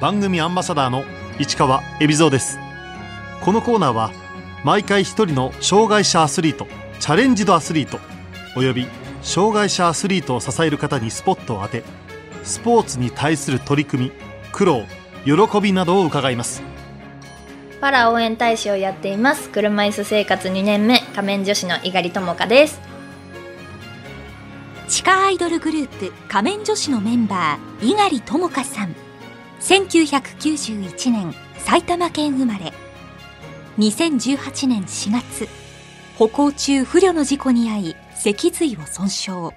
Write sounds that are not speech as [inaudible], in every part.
番組アンバサダーの市川恵比蔵です。このコーナーは毎回一人の障害者アスリートチャレンジドアスリートおよび障害者アスリートを支える方にスポットを当てスポーツに対する取り組み苦労喜びなどを伺います。パラ応援大使をやっています車椅子生活2年目仮面女子の猪狩智香です。地下アイドルグループ仮面女子のメンバー猪狩智香さん1991年埼玉県生まれ。2018年4月歩行中不慮の事故に遭い脊髄を損傷。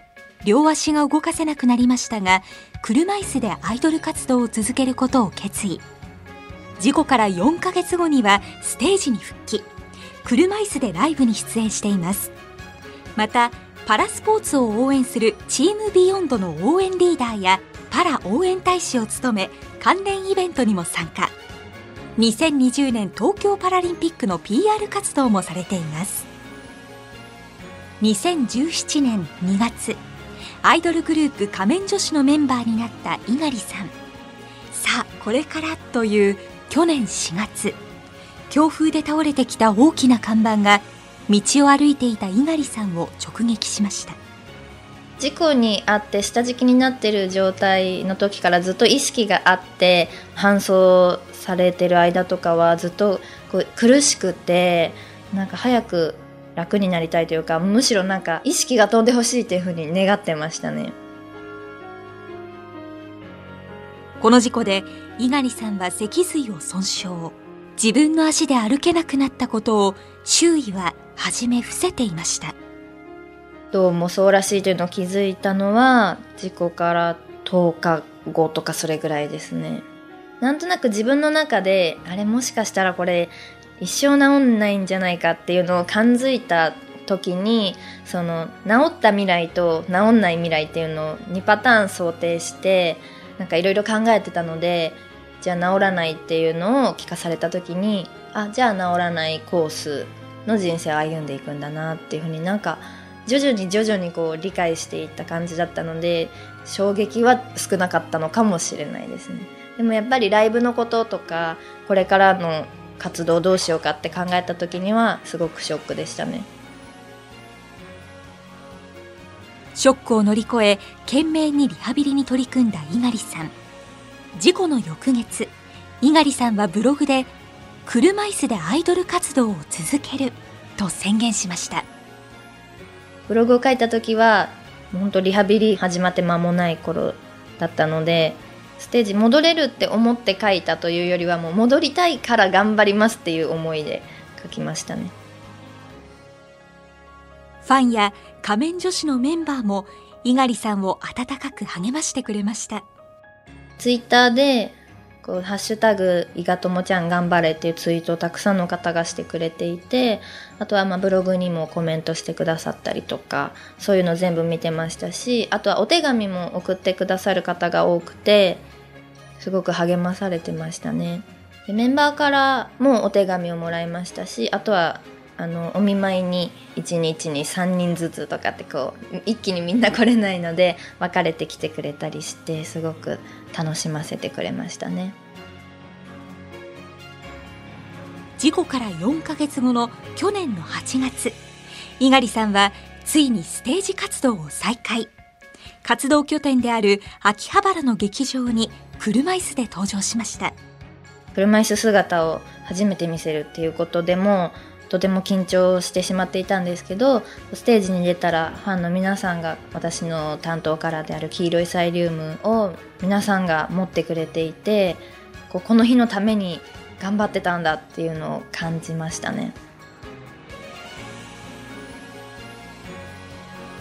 両足が動かせなくなりましたが車椅子でアイドル活動を続けることを決意。事故から4ヶ月後にはステージに復帰。車椅子でライブに出演しています。またパラスポーツを応援するチームビヨンドの応援リーダーやパラ応援大使を務め関連イベントにも参加。2020年東京パラリンピックの PR 活動もされています。2017年2月アイドルグループ仮面女子のメンバーになった猪狩さん。さあこれからという去年4月強風で倒れてきた大きな看板が道を歩いていた猪狩さんを直撃しました。事故に遭って下敷きになってる状態の時からずっと意識があって搬送されてる間とかはずっとこう苦しくてなんか早く楽になりたいというかむしろなんか意識が飛んでほしいっていうふうに願ってましたね。この事故で猪狩さんは脊髄を損傷。自分の足で歩けなくなったことを周囲は初め伏せていました。どうもそうらしいというのを気づいたのは事故から10日後とかそれぐらいですね。なんとなく自分の中であれもしかしたらこれ一生治んないんじゃないかっていうのを感づいた時にその治った未来と治んない未来っていうのを2パターン想定してなんかいろいろ考えてたのでじゃあ治らないっていうのを聞かされた時にあじゃあ治らないコースの人生を歩んでいくんだなっていうふうになんか徐々に徐々にこう理解していった感じだったので衝撃は少なかったのかもしれないですね。でもやっぱりライブのこととかこれからの活動どうしようかって考えた時にはすごくショックでしたね。ショックを乗り越え懸命にリハビリに取り組んだ猪狩さん。事故の翌月猪狩さんはブログで車椅子でアイドル活動を続けると宣言しました。ブログを書いた時は本当リハビリ始まって間もない頃だったのでステージ戻れるって思って書いたというよりはもう戻りたいから頑張りますっていう思いで書きましたね。ファンや仮面女子のメンバーも猪狩さんを温かく励ましてくれました。ツイッターでこうハッシュタグいがともちゃん頑張れっていうツイートをたくさんの方がしてくれていてあとはまブログにもコメントしてくださったりとかそういうの全部見てましたしあとはお手紙も送ってくださる方が多くてすごく励まされてましたね。でメンバーからもお手紙をもらいましたしあとはあのお見舞いに1日に3人ずつとかってこう一気にみんな来れないので別れてきてくれたりしてすごく楽しませてくれましたね。事故から4ヶ月後の去年の8月。猪狩さんはついにステージ活動を再開。活動拠点である秋葉原の劇場に車椅子で登場しました。車椅子姿を初めて見せるっていうことでもとても緊張してしまっていたんですけどステージに出たらファンの皆さんが私の担当カラーである黄色いサイリウムを皆さんが持ってくれていてここの日のために頑張ってたんだっていうのを感じましたね。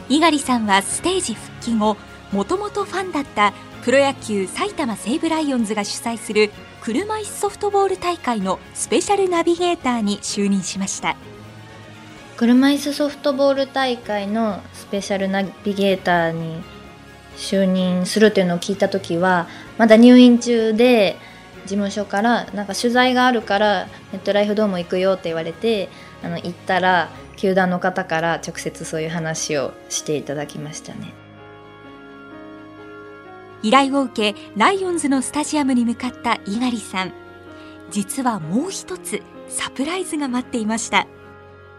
猪狩さんはステージ復帰後もともとファンだったプロ野球埼玉西武ライオンズが主催する車椅子ソフトボール大会のスペシャルナビゲーターに就任しました。車椅子ソフトボール大会のスペシャルナビゲーターに就任するというのを聞いた時はまだ入院中で事務所からなんか取材があるからネットライフドーム行くよって言われてあの行ったら球団の方から直接そういう話をしていただきましたね。依頼を受けライオンズのスタジアムに向かった猪狩さん。実はもう一つサプライズが待っていました。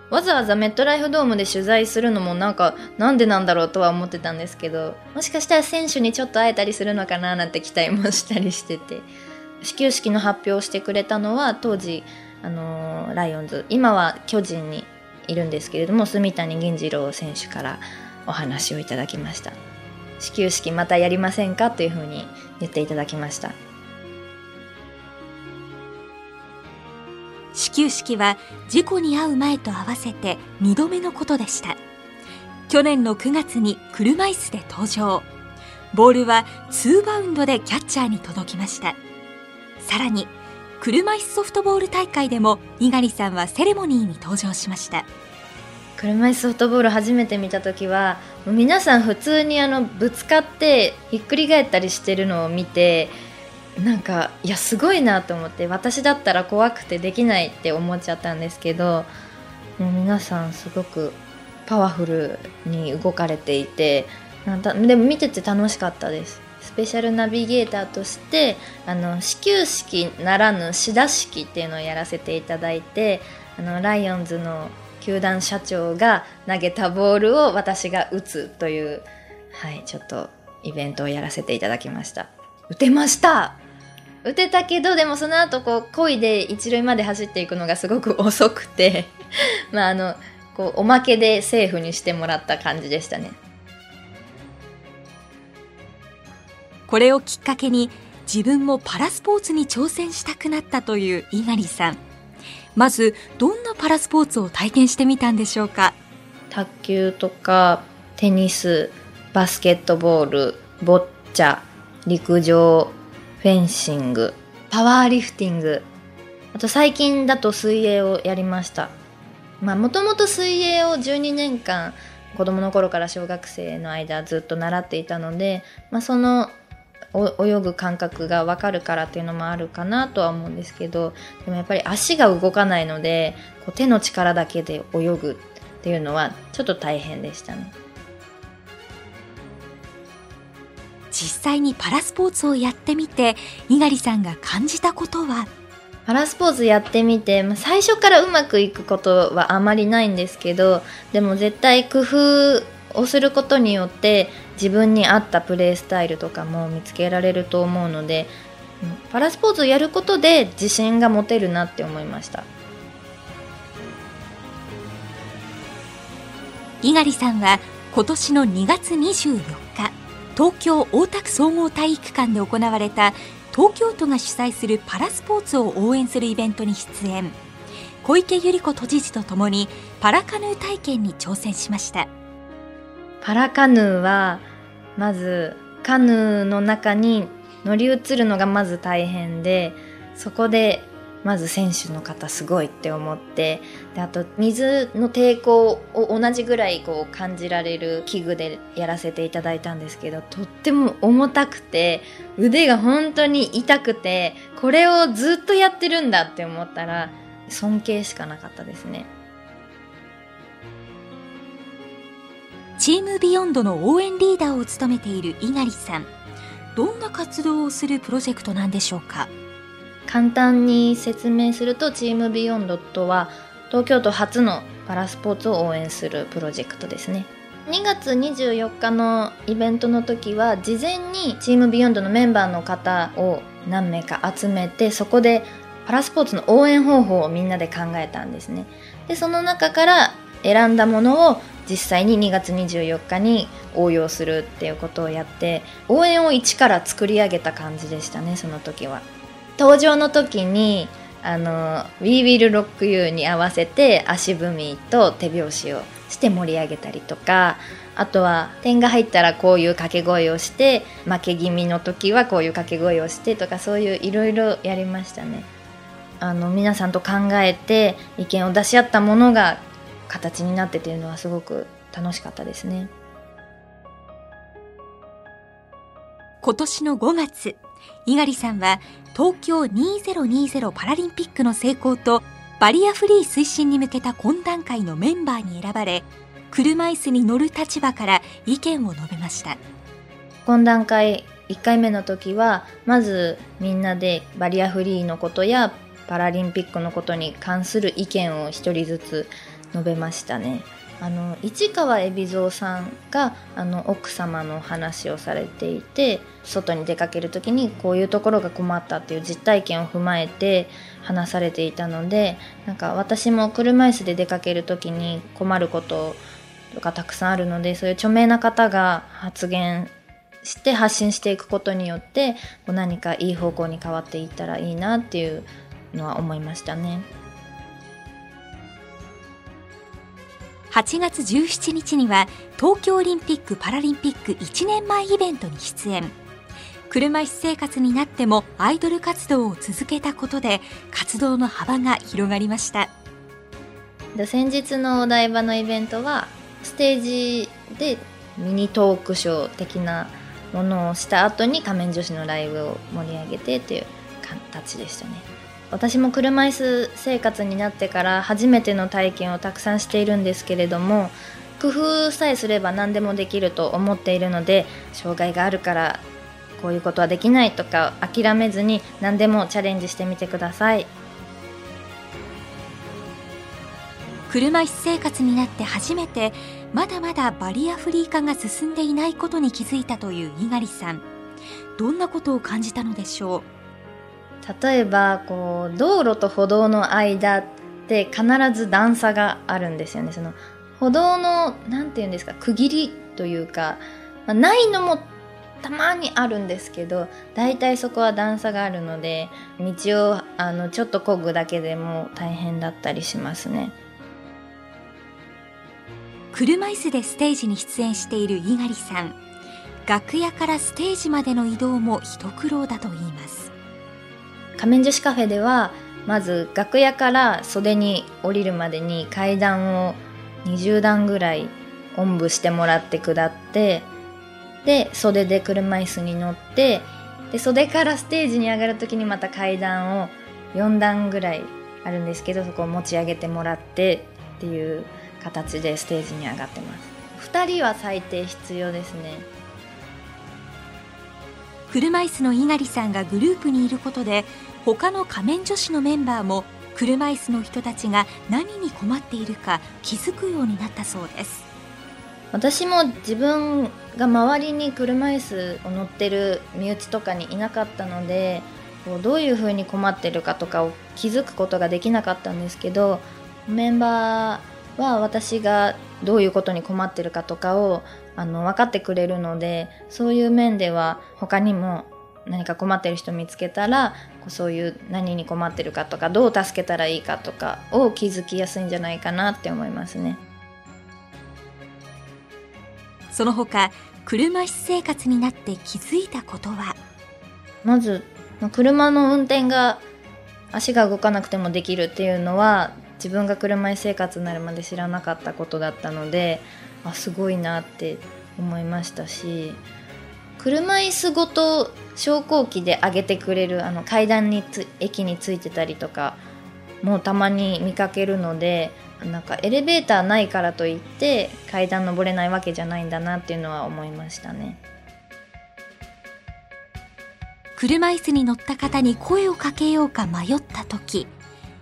わざわざメットライフドームで取材するのもなんかなんでなんだろうとは思ってたんですけどもしかしたら選手にちょっと会えたりするのかななんて期待もしたりしてて始球式の発表をしてくれたのは当時、あのーライオンズ。今は巨人にいるんですけれども住谷銀次郎選手からお話をいただきました。始球式またやりませんかというふうに言っていただきました。始球式は事故に遭う前と合わせて2度目のことでした。去年の9月に車椅子で登場。ボールは2バウンドでキャッチャーに届きました。さらに車椅子ソフトボール大会でも猪狩さんはセレモニーに登場しました。車椅子ソフトボール初めて見た時は皆さん普通にあのぶつかってひっくり返ったりしてるのを見てなんかいやすごいなと思って私だったら怖くてできないって思っちゃったんですけど皆さんすごくパワフルに動かれていてでも見てて楽しかったです。スペシャルナビゲーターとしてあの始球式ならぬ志田式っていうのをやらせていただいてあのライオンズの球団社長が投げたボールを私が打つという、はい、ちょっとイベントをやらせていただきました。打てました！打てたけどでもその後こう漕いで一塁まで走っていくのがすごく遅くて [laughs] まああのこうおまけでセーフにしてもらった感じでしたね。これをきっかけに自分もパラスポーツに挑戦したくなったという猪狩さん。まずどんなパラスポーツを体験してみたんでしょうか？卓球とかテニスバスケットボールボッチャ陸上フェンシングパワーリフティング。あと最近だと水泳をやりました。まあもともと水泳を12年間子供の頃から小学生の間ずっと習っていたので、まあ、その泳ぐ感覚が分かるからっていうのもあるかなとは思うんですけどでもやっぱり足が動かないのでこう手の力だけで泳ぐっていうのはちょっと大変でしたね。実際にパラスポーツをやってみて猪狩さんが感じたことは？パラスポーツやってみて、まあ、最初からうまくいくことはあまりないんですけどでも絶対工夫をすることによって自分に合ったプレースタイルとかも見つけられると思うのでパラスポーツをやることで自信が持てるなって思いました。猪狩さんは今年の2月24日東京大田区総合体育館で行われた東京都が主催するパラスポーツを応援するイベントに出演。小池百合子都知事とともにパラカヌー体験に挑戦しました。パラカヌーはまずカヌーの中に乗り移るのがまず大変でそこでまず選手の方すごいって思ってであと水の抵抗を同じぐらいこう感じられる器具でやらせていただいたんですけどとっても重たくて腕が本当に痛くてこれをずっとやってるんだって思ったら尊敬しかなかったですね。チームビヨンドの応援リーダーを務めている猪狩さん。どんな活動をするプロジェクトなんでしょうか？簡単に説明するとチームビヨンドとは東京都初のパラスポーツを応援するプロジェクトですね。2月24日のイベントの時は事前にチームビヨンドのメンバーの方を何名か集めてそこでパラスポーツの応援方法をみんなで考えたんですね。でその中から選んだものを実際に2月24日に応用するっていうことをやって応援を一から作り上げた感じでしたねその時は。登場の時にあの「We Will Rock You」に合わせて足踏みと手拍子をして盛り上げたりとかあとは点が入ったらこういう掛け声をして負け気味の時はこういう掛け声をしてとかそういういろいろやりましたね。あの皆さんと考えて意見を出し合ったものが形になってっていうのはすごく楽しかったですね。今年の5月猪狩さんは東京2020パラリンピックの成功とバリアフリー推進に向けた懇談会のメンバーに選ばれ車椅子に乗る立場から意見を述べました。懇談会1回目の時はまずみんなでバリアフリーのことやパラリンピックのことに関する意見を一人ずつ述べましたね。あの市川海老蔵さんがあの奥様の話をされていて外に出かける時にこういうところが困ったっていう実体験を踏まえて話されていたのでなんか私も車椅子で出かける時に困ることがたくさんあるのでそういう著名な方が発言して発信していくことによって何かいい方向に変わっていったらいいなっていうのは思いましたね。8月17日には東京オリンピック・パラリンピック1年前イベントに出演。車椅子生活になってもアイドル活動を続けたことで活動の幅が広がりました。先日のお台場のイベントはステージでミニトークショー的なものをした後に仮面女子のライブを盛り上げてという形でしたね。私も車椅子生活になってから初めての体験をたくさんしているんですけれども工夫さえすれば何でもできると思っているので障害があるからこういうことはできないとか諦めずに何でもチャレンジしてみてください。車椅子生活になって初めてまだまだバリアフリー化が進んでいないことに気づいたという猪狩さん。どんなことを感じたのでしょう？例えばこう道路と歩道の間って必ず段差があるんですよね。その歩道の何て言うんですか区切りというか、まあ、ないのもたまにあるんですけど大体そこは段差があるので道をあのちょっと漕ぐだけでも大変だったりしますね。車椅子でステージに出演している猪狩さん。楽屋からステージまでの移動も一苦労だといいます。仮面女子カフェではまず楽屋から袖に降りるまでに階段を20段ぐらいおんぶしてもらって下ってで袖で車椅子に乗ってで袖からステージに上がる時にまた階段を4段ぐらいあるんですけどそこを持ち上げてもらってっていう形でステージに上がってます。2人は最低必要ですね。車椅子の猪狩さんがグループにいることで他の仮面女子のメンバーも車椅子の人たちが何に困っているか気づくようになったそうです。私も自分が周りに車椅子を乗ってる身内とかにいなかったのでどういうふうに困ってるかとかを気づくことができなかったんですけどメンバーは私がどういうことに困ってるかとかをあの分かってくれるのでそういう面では他にも何か困ってる人見つけたらそういう何に困ってるかとかどう助けたらいいかとかを気づきやすいんじゃないかなって思いますね。その他車椅子生活になって気づいたことは？まず車の運転が足が動かなくてもできるっていうのは自分が車椅子生活になるまで知らなかったことだったのであすごいなって思いましたし車椅子ごと昇降機で上げてくれるあの階段につ駅についてたりとかもうたまに見かけるのでなんかエレベーターないからといって階段登れないわけじゃないんだなっていうのは思いましたね。車椅子に乗った方に声をかけようか迷った時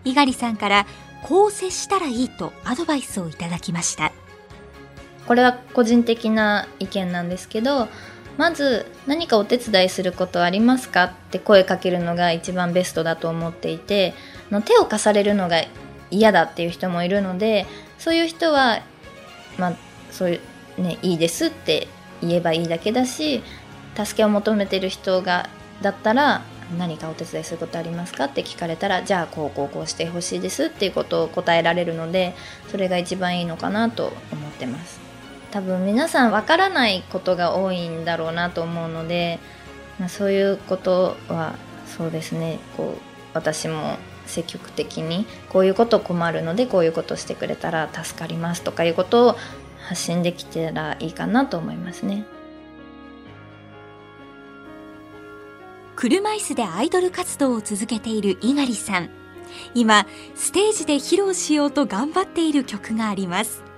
猪狩さんからこう接したらいいとアドバイスをいただきました。これは個人的な意見なんですけどまず何かお手伝いすることありますかって声かけるのが一番ベストだと思っていての手を貸されるのが嫌だっていう人もいるのでそういう人はまあそういうねいいですって言えばいいだけだし助けを求めてる人がだったら何かお手伝いすることありますかって聞かれたらじゃあこうこうこうしてほしいですっていうことを答えられるのでそれが一番いいのかなと思ってます。多分皆さんわからないことが多いんだろうなと思うので、まあ、そういうことはそうですね。こう私も積極的にこういうこと困るのでこういうことしてくれたら助かりますとかいうことを発信できたらいいかなと思いますね。車椅子でアイドル活動を続けている猪狩さん。今ステージで披露しようと頑張っている曲があります。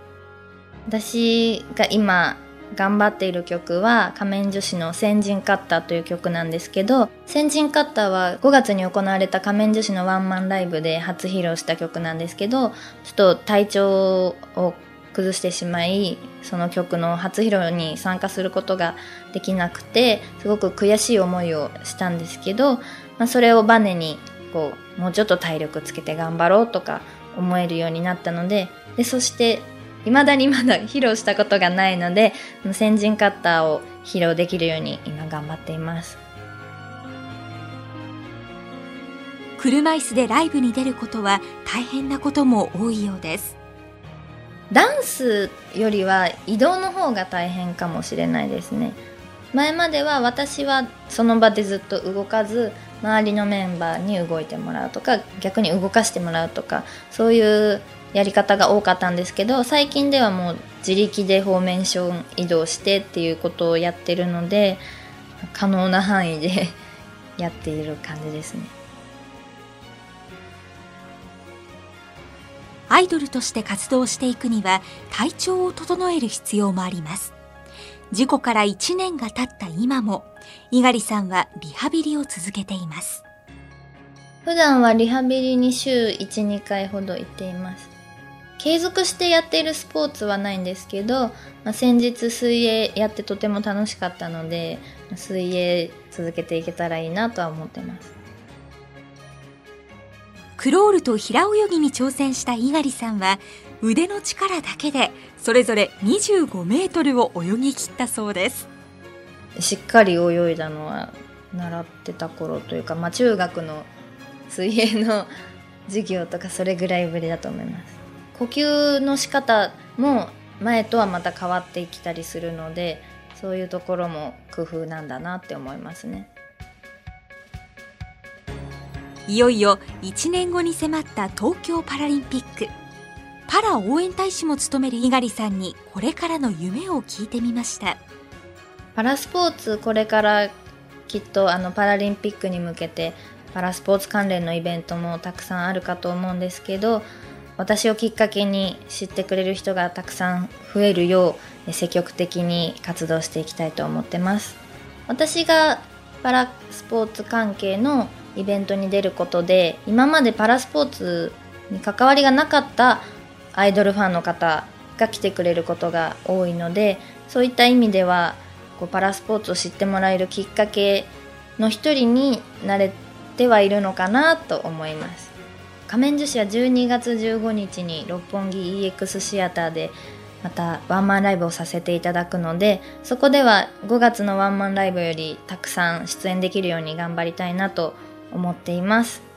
私が今頑張っている曲は仮面女子の先人カッターという曲なんですけど先人カッターは5月に行われた仮面女子のワンマンライブで初披露した曲なんですけどちょっと体調を崩してしまいその曲の初披露に参加することができなくてすごく悔しい思いをしたんですけど、まあ、それをバネにこうもうちょっと体力つけて頑張ろうとか思えるようになったのででそして未だにまだ披露したことがないので先人カッターを披露できるように今頑張っています。車椅子でライブに出ることは大変なことも多いようです。ダンスよりは移動の方が大変かもしれないですね。前までは私はその場でずっと動かず周りのメンバーに動いてもらうとか逆に動かしてもらうとかそういうやり方が多かったんですけど最近ではもう自力でフォーメーション移動してっていうことをやってるので可能な範囲で [laughs] やっている感じですね。アイドルとして活動していくには体調を整える必要もあります。事故から1年が経った今も猪狩さんはリハビリを続けています。普段はリハビリに週12回ほど行っています。継続してやっているスポーツはないんですけど、まあ、先日水泳やってとても楽しかったので水泳続けていけたらいいなとは思ってます。クロールと平泳ぎに挑戦した猪狩さんは腕の力だけでそれぞれ25メートルを泳ぎ切ったそうですしっかり泳いだのは習ってた頃というか、まあ、中学の水泳の授業とかそれぐらいぶりだと思います。呼吸の仕方も前とはまた変わってきたりするのでそういうところも工夫なんだなって思いますね。いよいよ1年後に迫った東京パラリンピック。パラ応援大使も務める猪狩さんにこれからの夢を聞いてみました。パラスポーツこれからきっとあのパラリンピックに向けてパラスポーツ関連のイベントもたくさんあるかと思うんですけど私をきっかけに知ってくれる人がたくさん増えるよう積極的に活動していきたいと思ってます。私がパラスポーツ関係のイベントに出ることで今までパラスポーツに関わりがなかったアイドルファンの方が来てくれることが多いのでそういった意味ではこうパラスポーツを知ってもらえるきっかけの一人になれてはいるのかなと思います。仮面女子は12月15日に六本木 EX シアターでまたワンマンライブをさせていただくのでそこでは5月のワンマンライブよりたくさん出演できるように頑張りたいなと思っています。